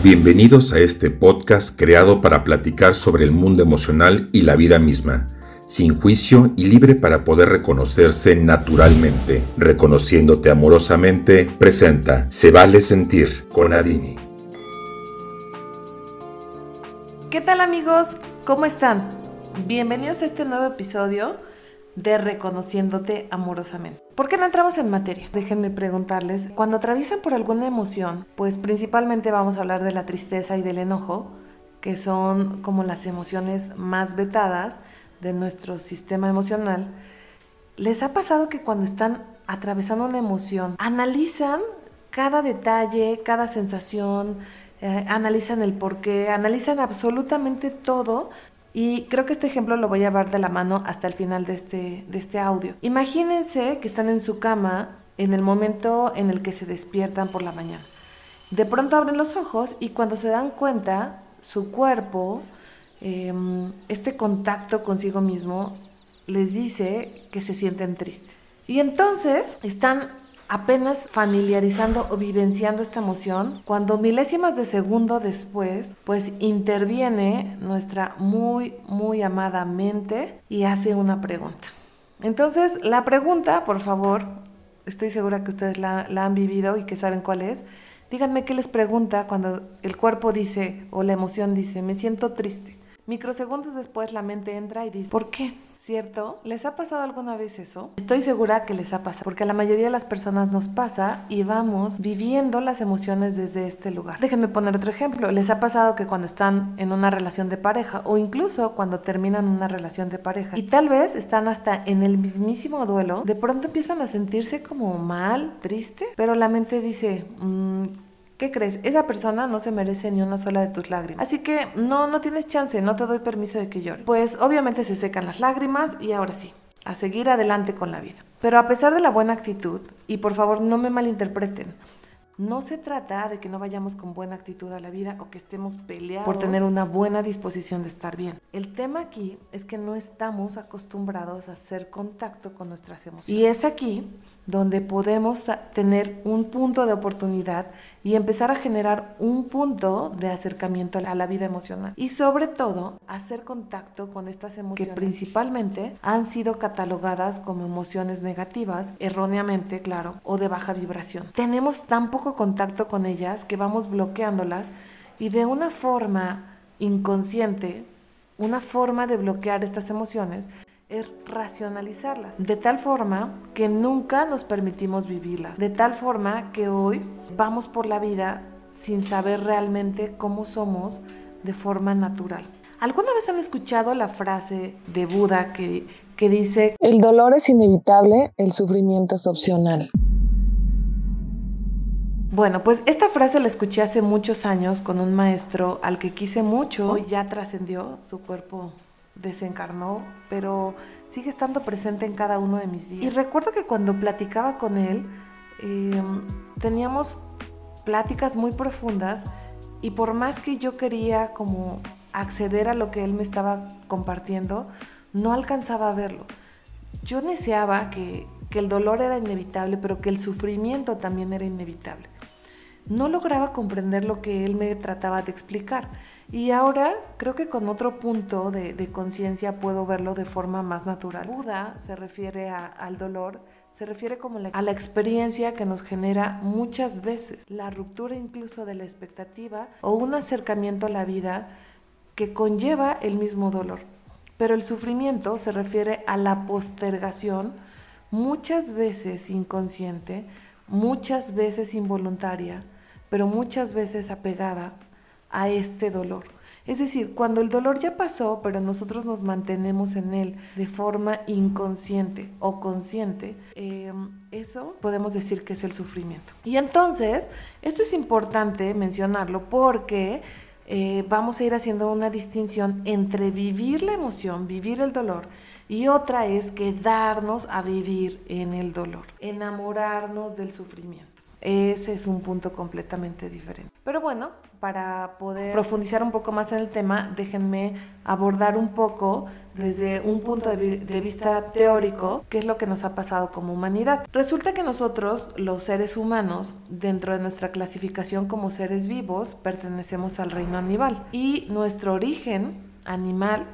Bienvenidos a este podcast creado para platicar sobre el mundo emocional y la vida misma, sin juicio y libre para poder reconocerse naturalmente. Reconociéndote amorosamente, presenta Se vale sentir con Adini. ¿Qué tal amigos? ¿Cómo están? Bienvenidos a este nuevo episodio de reconociéndote amorosamente. ¿Por qué no entramos en materia? Déjenme preguntarles, cuando atraviesan por alguna emoción, pues principalmente vamos a hablar de la tristeza y del enojo, que son como las emociones más vetadas de nuestro sistema emocional, ¿les ha pasado que cuando están atravesando una emoción, analizan cada detalle, cada sensación, eh, analizan el porqué, analizan absolutamente todo y creo que este ejemplo lo voy a llevar de la mano hasta el final de este, de este audio. Imagínense que están en su cama en el momento en el que se despiertan por la mañana. De pronto abren los ojos y cuando se dan cuenta, su cuerpo, em, este contacto consigo mismo, les dice que se sienten tristes. Y entonces están apenas familiarizando o vivenciando esta emoción, cuando milésimas de segundo después, pues interviene nuestra muy, muy amada mente y hace una pregunta. Entonces, la pregunta, por favor, estoy segura que ustedes la, han vivido y que saben cuál es. Díganme qué les pregunta cuando el cuerpo dice o la emoción dice, me siento triste. Microsegundos después la mente entra y dice, ¿por qué? ¿Cierto? ¿Les ha pasado alguna vez eso? Estoy segura que les ha pasado, porque a la mayoría de las personas nos pasa y vamos viviendo las emociones desde este lugar. Déjenme poner otro ejemplo. ¿Les ha pasado que cuando están en una relación de pareja o incluso cuando terminan una relación de pareja y tal vez están hasta en el mismísimo duelo, de pronto empiezan a sentirse como mal, triste, pero la mente dice, mmm, ¿Qué crees? Esa persona no se merece ni una sola de tus lágrimas. Así que no, no tienes chance, no te doy permiso de que llore. Pues obviamente se secan las lágrimas y ahora sí, a seguir adelante con la vida. Pero a pesar de la buena actitud, y por favor no me malinterpreten, no se trata de que no vayamos con buena actitud a la vida o que estemos peleados por tener una buena disposición de estar bien. El tema aquí es que no estamos acostumbrados a hacer contacto con nuestras emociones. Y es aquí donde podemos tener un punto de oportunidad y empezar a generar un punto de acercamiento a la vida emocional. Y sobre todo, hacer contacto con estas emociones que principalmente han sido catalogadas como emociones negativas, erróneamente, claro, o de baja vibración. Tenemos tan poco contacto con ellas que vamos bloqueándolas y de una forma inconsciente, una forma de bloquear estas emociones es racionalizarlas, de tal forma que nunca nos permitimos vivirlas, de tal forma que hoy vamos por la vida sin saber realmente cómo somos de forma natural. ¿Alguna vez han escuchado la frase de Buda que, que dice, el dolor es inevitable, el sufrimiento es opcional? Bueno, pues esta frase la escuché hace muchos años con un maestro al que quise mucho, hoy ya trascendió, su cuerpo desencarnó, pero sigue estando presente en cada uno de mis días. Y recuerdo que cuando platicaba con él, em, teníamos pláticas muy profundas y por más que yo quería como acceder a lo que él me estaba compartiendo, no alcanzaba a verlo. Yo deseaba que, que el dolor era inevitable, pero que el sufrimiento también era inevitable. No lograba comprender lo que él me trataba de explicar. Y ahora creo que con otro punto de, conciencia puedo verlo de forma más natural. Buda se refiere al dolor, se refiere como a la experiencia que nos genera muchas veces, la ruptura incluso de la expectativa o un acercamiento a la vida que conlleva el mismo dolor. Pero el sufrimiento se refiere a la postergación, muchas veces inconsciente, muchas veces involuntaria, pero muchas veces apegada a este dolor. Es decir, cuando el dolor ya pasó, pero nosotros nos mantenemos en él de forma inconsciente o consciente, em, eso podemos decir que es el sufrimiento. Y entonces, esto es importante mencionarlo porque eh, vamos a ir haciendo una distinción entre vivir la emoción, vivir el dolor, y otra es quedarnos a vivir en el dolor, enamorarnos del sufrimiento. Ese es un punto completamente diferente. Pero bueno, para poder profundizar un poco más en el tema, déjenme abordar un poco desde un punto de, vista teórico qué es lo que nos ha pasado como humanidad. Resulta que nosotros, los seres humanos, dentro de nuestra clasificación como seres vivos, pertenecemos al reino animal y nuestro origen animal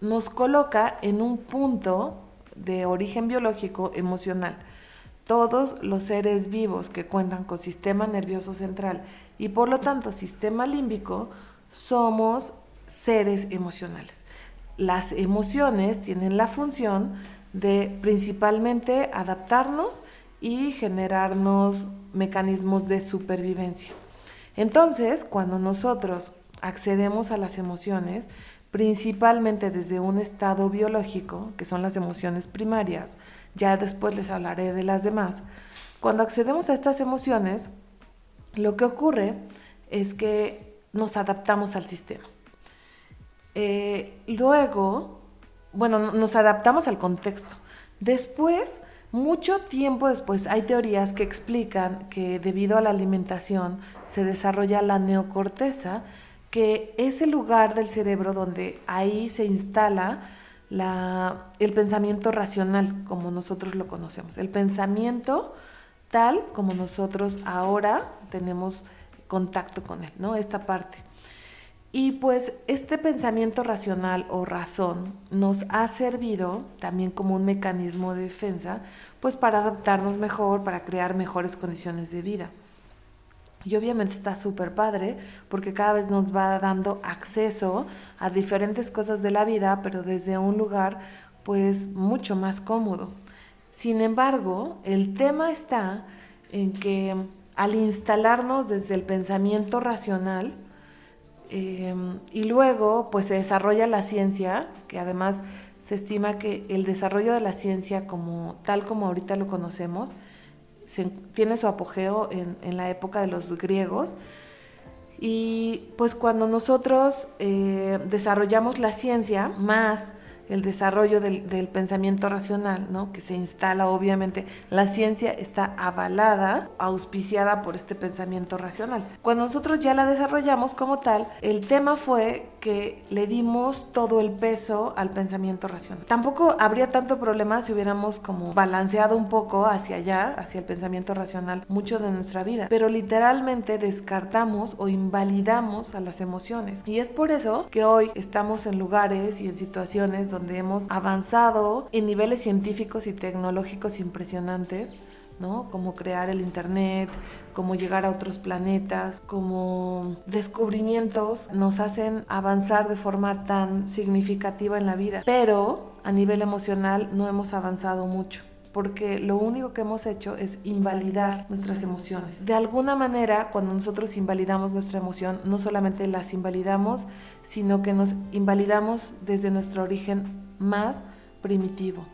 nos coloca en un punto de origen biológico emocional todos los seres vivos que cuentan con sistema nervioso central y por lo tanto sistema límbico somos seres emocionales. Las emociones tienen la función de principalmente adaptarnos y generarnos mecanismos de supervivencia. Entonces, cuando nosotros accedemos a las emociones, principalmente desde un estado biológico, que son las emociones primarias, ya después les hablaré de las demás, cuando accedemos a estas emociones, lo que ocurre es que nos adaptamos al sistema. Eh, luego, bueno, nos adaptamos al contexto. Después, mucho tiempo después, hay teorías que explican que debido a la alimentación se desarrolla la neocorteza, que es el lugar del cerebro donde ahí se instala el pensamiento racional, como nosotros lo conocemos. El pensamiento tal como nosotros ahora tenemos contacto con él, ¿no? Esta parte. Y pues este pensamiento racional o razón nos ha servido también como un mecanismo de defensa, pues para adaptarnos mejor, para crear mejores condiciones de vida. Y obviamente está súper padre porque cada vez nos va dando acceso a diferentes cosas de la vida, pero desde un lugar pues mucho más cómodo. Sin embargo, el tema está en que al instalarnos desde el pensamiento racional em, y luego pues se desarrolla la ciencia, que además se estima que el desarrollo de la ciencia como tal como ahorita lo conocemos, tiene su apogeo en, la época de los griegos. Y pues cuando nosotros eh, desarrollamos la ciencia, más el desarrollo del, pensamiento racional, ¿no? que se instala obviamente, la ciencia está avalada, auspiciada por este pensamiento racional. Cuando nosotros ya la desarrollamos como tal, el tema fue que le dimos todo el peso al pensamiento racional. Tampoco habría tanto problema si hubiéramos como balanceado un poco hacia allá, hacia el pensamiento racional, mucho de nuestra vida, pero literalmente descartamos o invalidamos a las emociones. Y es por eso que hoy estamos en lugares y en situaciones donde hemos avanzado en niveles científicos y tecnológicos impresionantes, ¿no? Como crear el Internet, como llegar a otros planetas, como descubrimientos nos hacen avanzar de forma tan significativa en la vida. Pero a nivel emocional no hemos avanzado mucho porque lo único que hemos hecho es invalidar nuestras emociones. De alguna manera, cuando nosotros invalidamos nuestra emoción, no solamente las invalidamos, sino que nos invalidamos desde nuestro origen más primitivo.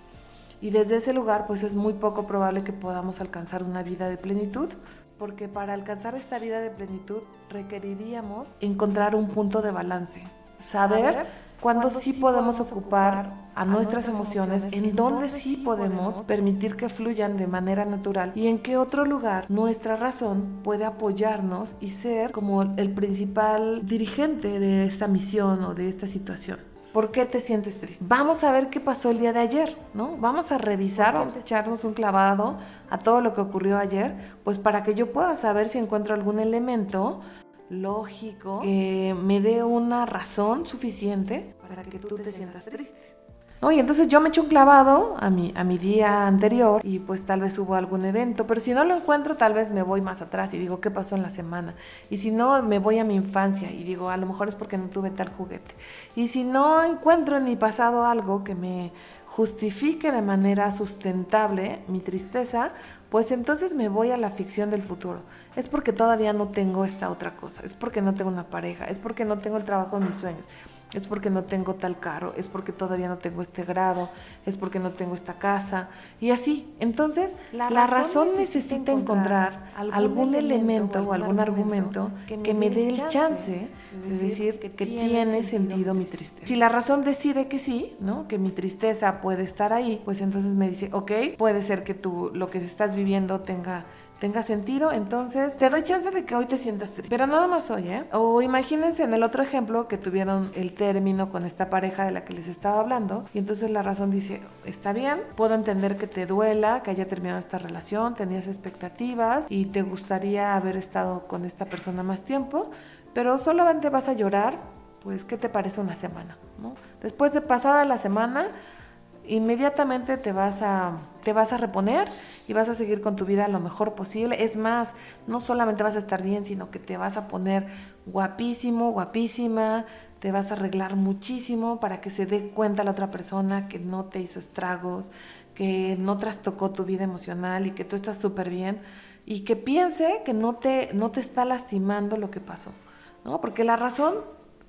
Y desde ese lugar, pues es muy poco probable que podamos alcanzar una vida de plenitud, porque para alcanzar esta vida de plenitud requeriríamos encontrar un punto de balance, saber cuando sí podemos ocupar a nuestras emociones, en dónde sí podemos permitir que fluyan de manera natural y en qué otro lugar nuestra razón puede apoyarnos y ser como el principal dirigente de esta misión o de esta situación. ¿Por qué te sientes triste? Vamos a ver qué pasó el día de ayer, ¿no? Vamos a revisar, vamos a echarnos un clavado a todo lo que ocurrió ayer, pues para que yo pueda saber si encuentro algún elemento lógico que me dé una razón suficiente para que tú te sientas triste. Y entonces yo me echo un clavado a mi, a mi día anterior y pues tal vez hubo algún evento, pero si no lo encuentro tal vez me voy más atrás y digo qué pasó en la semana. Y si no, me voy a mi infancia y digo a lo mejor es porque no tuve tal juguete. Y si no encuentro en mi pasado algo que me justifique de manera sustentable mi tristeza, pues entonces me voy a la ficción del futuro. Es porque todavía no tengo esta otra cosa, es porque no tengo una pareja, es porque no tengo el trabajo de mis sueños es porque no tengo tal carro, es porque todavía no tengo este grado, es porque no tengo esta casa y así. Entonces, la, razón, necesita encontrar algún, elemento o algún argumento que me, dé el chance de decir que, tiene sentido mi tristeza. Si la razón decide que sí, ¿no? Que mi tristeza puede estar ahí, pues entonces me dice, ok, puede ser que tú lo que estás viviendo tenga tenga sentido, entonces te doy chance de que hoy te sientas triste. Pero nada más hoy, ¿eh? O imagínense en el otro ejemplo que tuvieron el término con esta pareja de la que les estaba hablando y entonces la razón dice, está bien, puedo entender que te duela, que haya terminado esta relación, tenías expectativas y te gustaría haber estado con esta persona más tiempo, pero solamente vas a llorar, pues, ¿qué te parece una semana? ¿no? Después de pasada la semana, inmediatamente te vas a te vas a reponer y vas a seguir con tu vida lo mejor posible. Es más, no solamente vas a estar bien, sino que te vas a poner guapísimo, guapísima, te vas a arreglar muchísimo para que se dé cuenta la otra persona que no te hizo estragos, que no trastocó tu vida emocional y que tú estás súper bien y que piense que no te, no te está lastimando lo que pasó, ¿no? Porque la razón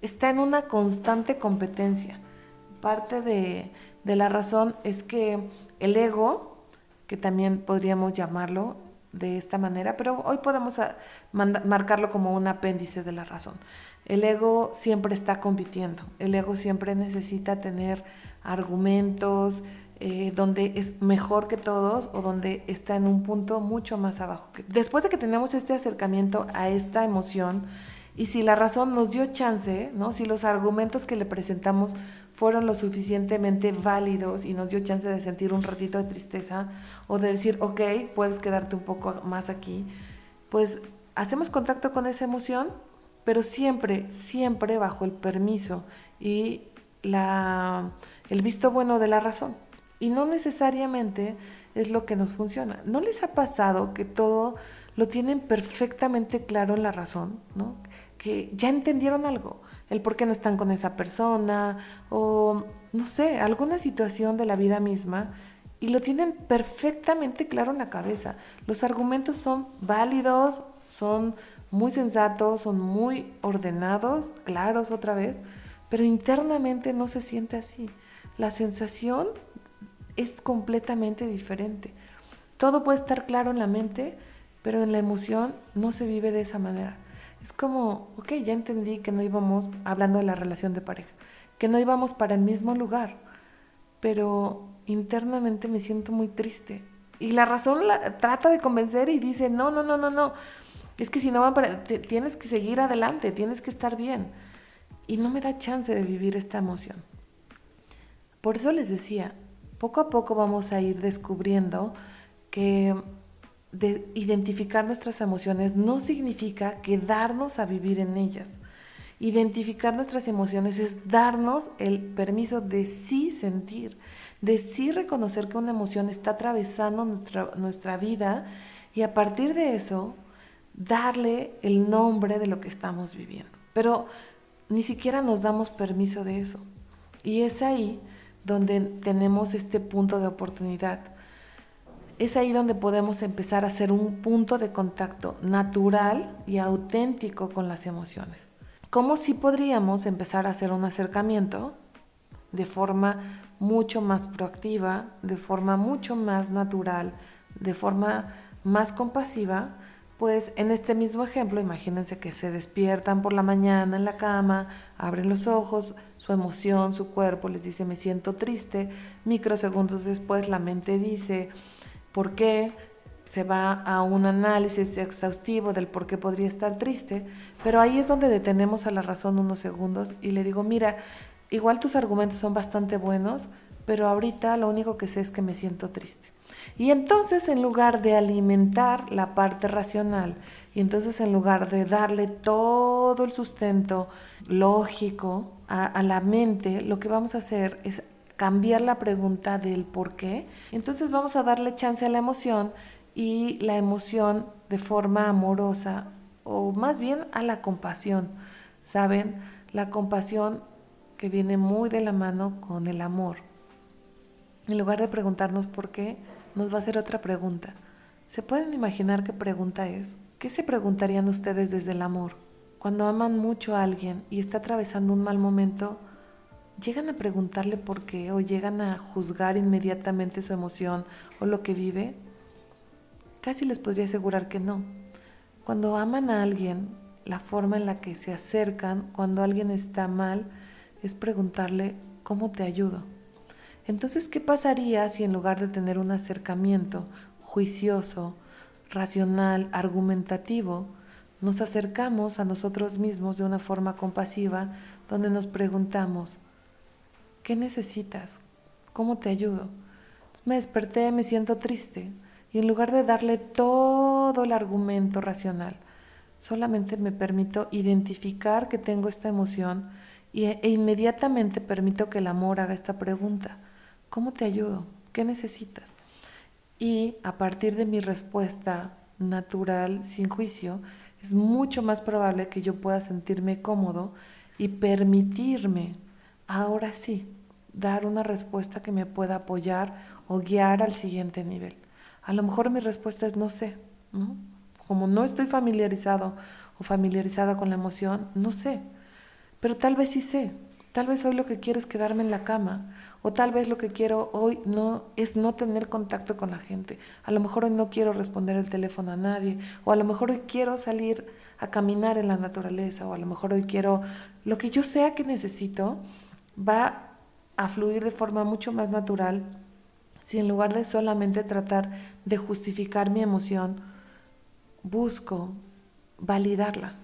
está en una constante competencia. Parte de, de la razón es que el ego, que también podríamos llamarlo de esta manera, pero hoy podemos ah, marcarlo como un apéndice de la razón. El ego siempre está compitiendo, el ego siempre necesita tener argumentos eh, donde es mejor que todos o donde está en un punto mucho más abajo. Después de que tenemos este acercamiento a esta emoción, y si la razón nos dio chance, ¿no? si los argumentos que le presentamos fueron lo suficientemente válidos y nos dio chance de sentir un ratito de tristeza o de decir, ok, puedes quedarte un poco más aquí, pues hacemos contacto con esa emoción, pero siempre, siempre bajo el permiso y la, el visto bueno de la razón. Y no necesariamente es lo que nos funciona. ¿No les ha pasado que todo lo tienen perfectamente claro en la razón? ¿no? Que ya entendieron algo, el por qué no están con esa persona o no sé, alguna situación de la vida misma y lo tienen perfectamente claro en la cabeza. Los argumentos son válidos, son muy sensatos, son muy ordenados, claros otra vez, pero internamente no se siente así. La sensación es completamente diferente. Todo puede estar claro en la mente, pero en la emoción no se vive de esa manera. Es como, ok, ya entendí que no íbamos, hablando de la relación de pareja, que no íbamos para el mismo lugar, pero internamente me siento muy triste. Y la razón la, trata de convencer y dice, no, no, no, no, no, es que si no van para, tienes que seguir adelante, tienes que estar bien. Y no me da chance de vivir esta emoción. Por eso les decía, poco a poco vamos a ir descubriendo que de identificar nuestras emociones no significa quedarnos a vivir en ellas. Identificar nuestras emociones es darnos el permiso de sí sentir, de sí reconocer que una emoción está atravesando nuestra, nuestra vida y a partir de eso darle el nombre de lo que estamos viviendo. Pero ni siquiera nos damos permiso de eso. Y es ahí donde tenemos este punto de oportunidad es ahí donde podemos empezar a hacer un punto de contacto natural y auténtico con las emociones. ¿Cómo si podríamos empezar a hacer un acercamiento de forma mucho más proactiva, de forma mucho más natural, de forma más compasiva? Pues en este mismo ejemplo, imagínense que se despiertan por la mañana en la cama, abren los ojos, su emoción, su cuerpo les dice me siento triste, microsegundos después la mente dice por qué, se va a un análisis exhaustivo del por qué podría estar triste, pero ahí es donde detenemos a la razón unos segundos y le digo, mira, igual tus argumentos son bastante buenos, pero ahorita lo único que sé es que me siento triste. Y entonces en lugar de alimentar la parte racional, y entonces en lugar de darle todo el sustento lógico a, a la mente, lo que vamos a hacer es cambiar la pregunta del por qué, entonces vamos a darle chance a la emoción y la emoción de forma amorosa o más bien a la compasión. ¿Saben? La compasión que viene muy de la mano con el amor. En lugar de preguntarnos por qué, nos va a hacer otra pregunta. ¿Se pueden imaginar qué pregunta es? ¿Qué se preguntarían ustedes desde el amor? Cuando aman mucho a alguien y está atravesando un mal momento, llegan a preguntarle por qué o llegan a juzgar inmediatamente su emoción o lo que vive, casi les podría asegurar que no. Cuando aman a alguien, la forma en la que se acercan cuando alguien está mal es preguntarle, ¿cómo te ayudo? Entonces, ¿qué pasaría si en lugar de tener un acercamiento juicioso, racional, argumentativo, nos acercamos a nosotros mismos de una forma compasiva donde nos preguntamos, ¿qué necesitas? ¿Cómo te ayudo? Me desperté, me siento triste y en lugar de darle todo el argumento racional, solamente me permito identificar que tengo esta emoción e inmediatamente permito que el amor haga esta pregunta. ¿Cómo te ayudo? ¿Qué necesitas? Y a partir de mi respuesta natural, sin juicio, es mucho más probable que yo pueda sentirme cómodo y permitirme, ahora sí, dar una respuesta que me pueda apoyar o guiar al siguiente nivel. A lo mejor mi respuesta es no sé, ¿no? Como no estoy familiarizado o familiarizada con la emoción, no sé. Pero tal vez sí sé. Tal vez hoy lo que quiero es quedarme en la cama. O tal vez lo que quiero hoy no es no tener contacto con la gente. A lo mejor hoy no quiero responder el teléfono a nadie. O a lo mejor hoy quiero salir a caminar en la naturaleza. O a lo mejor hoy quiero lo que yo sea que necesito va a fluir de forma mucho más natural si en lugar de solamente tratar de justificar mi emoción, busco validarla,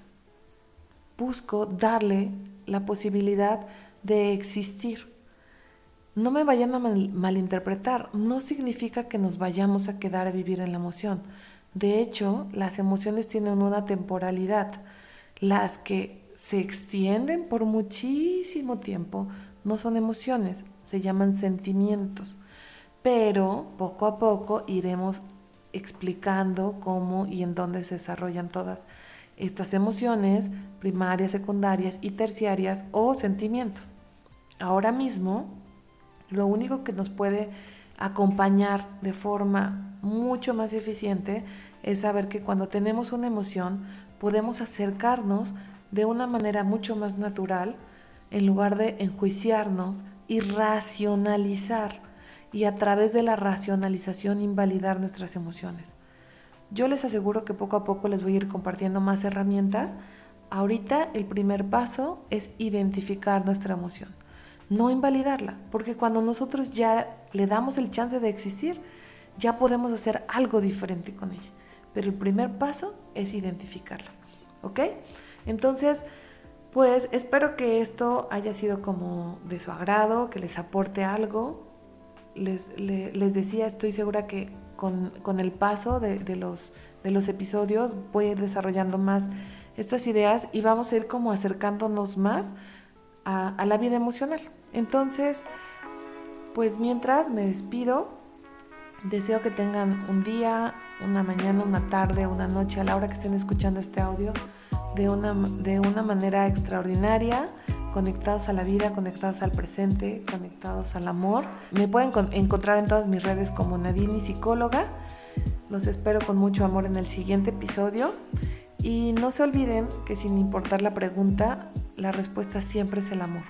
busco darle la posibilidad de existir. No me vayan a malinterpretar, no significa que nos vayamos a quedar a vivir en la emoción. De hecho, las emociones tienen una temporalidad. Las que se extienden por muchísimo tiempo no son emociones, se llaman sentimientos pero poco a poco iremos explicando cómo y en dónde se desarrollan todas estas emociones primarias, secundarias y terciarias o sentimientos. Ahora mismo, lo único que nos puede acompañar de forma mucho más eficiente es saber que cuando tenemos una emoción podemos acercarnos de una manera mucho más natural en lugar de enjuiciarnos y racionalizar y a través de la racionalización invalidar nuestras emociones. Yo les aseguro que poco a poco les voy a ir compartiendo más herramientas. Ahorita el primer paso es identificar nuestra emoción, no invalidarla, porque cuando nosotros ya le damos el chance de existir, ya podemos hacer algo diferente con ella. Pero el primer paso es identificarla. ¿Ok? Entonces, pues espero que esto haya sido como de su agrado, que les aporte algo les, decía, estoy segura que con, con el paso de, de, los, de los episodios voy a ir desarrollando más estas ideas y vamos a ir como acercándonos más a, a la vida emocional. Entonces, pues mientras me despido, deseo que tengan un día, una mañana, una tarde, una noche, a la hora que estén escuchando este audio, de una, de una manera extraordinaria conectados a la vida, conectados al presente, conectados al amor. Me pueden encontrar en todas mis redes como Nadine, psicóloga. Los espero con mucho amor en el siguiente episodio. Y no se olviden que sin importar la pregunta, la respuesta siempre es el amor.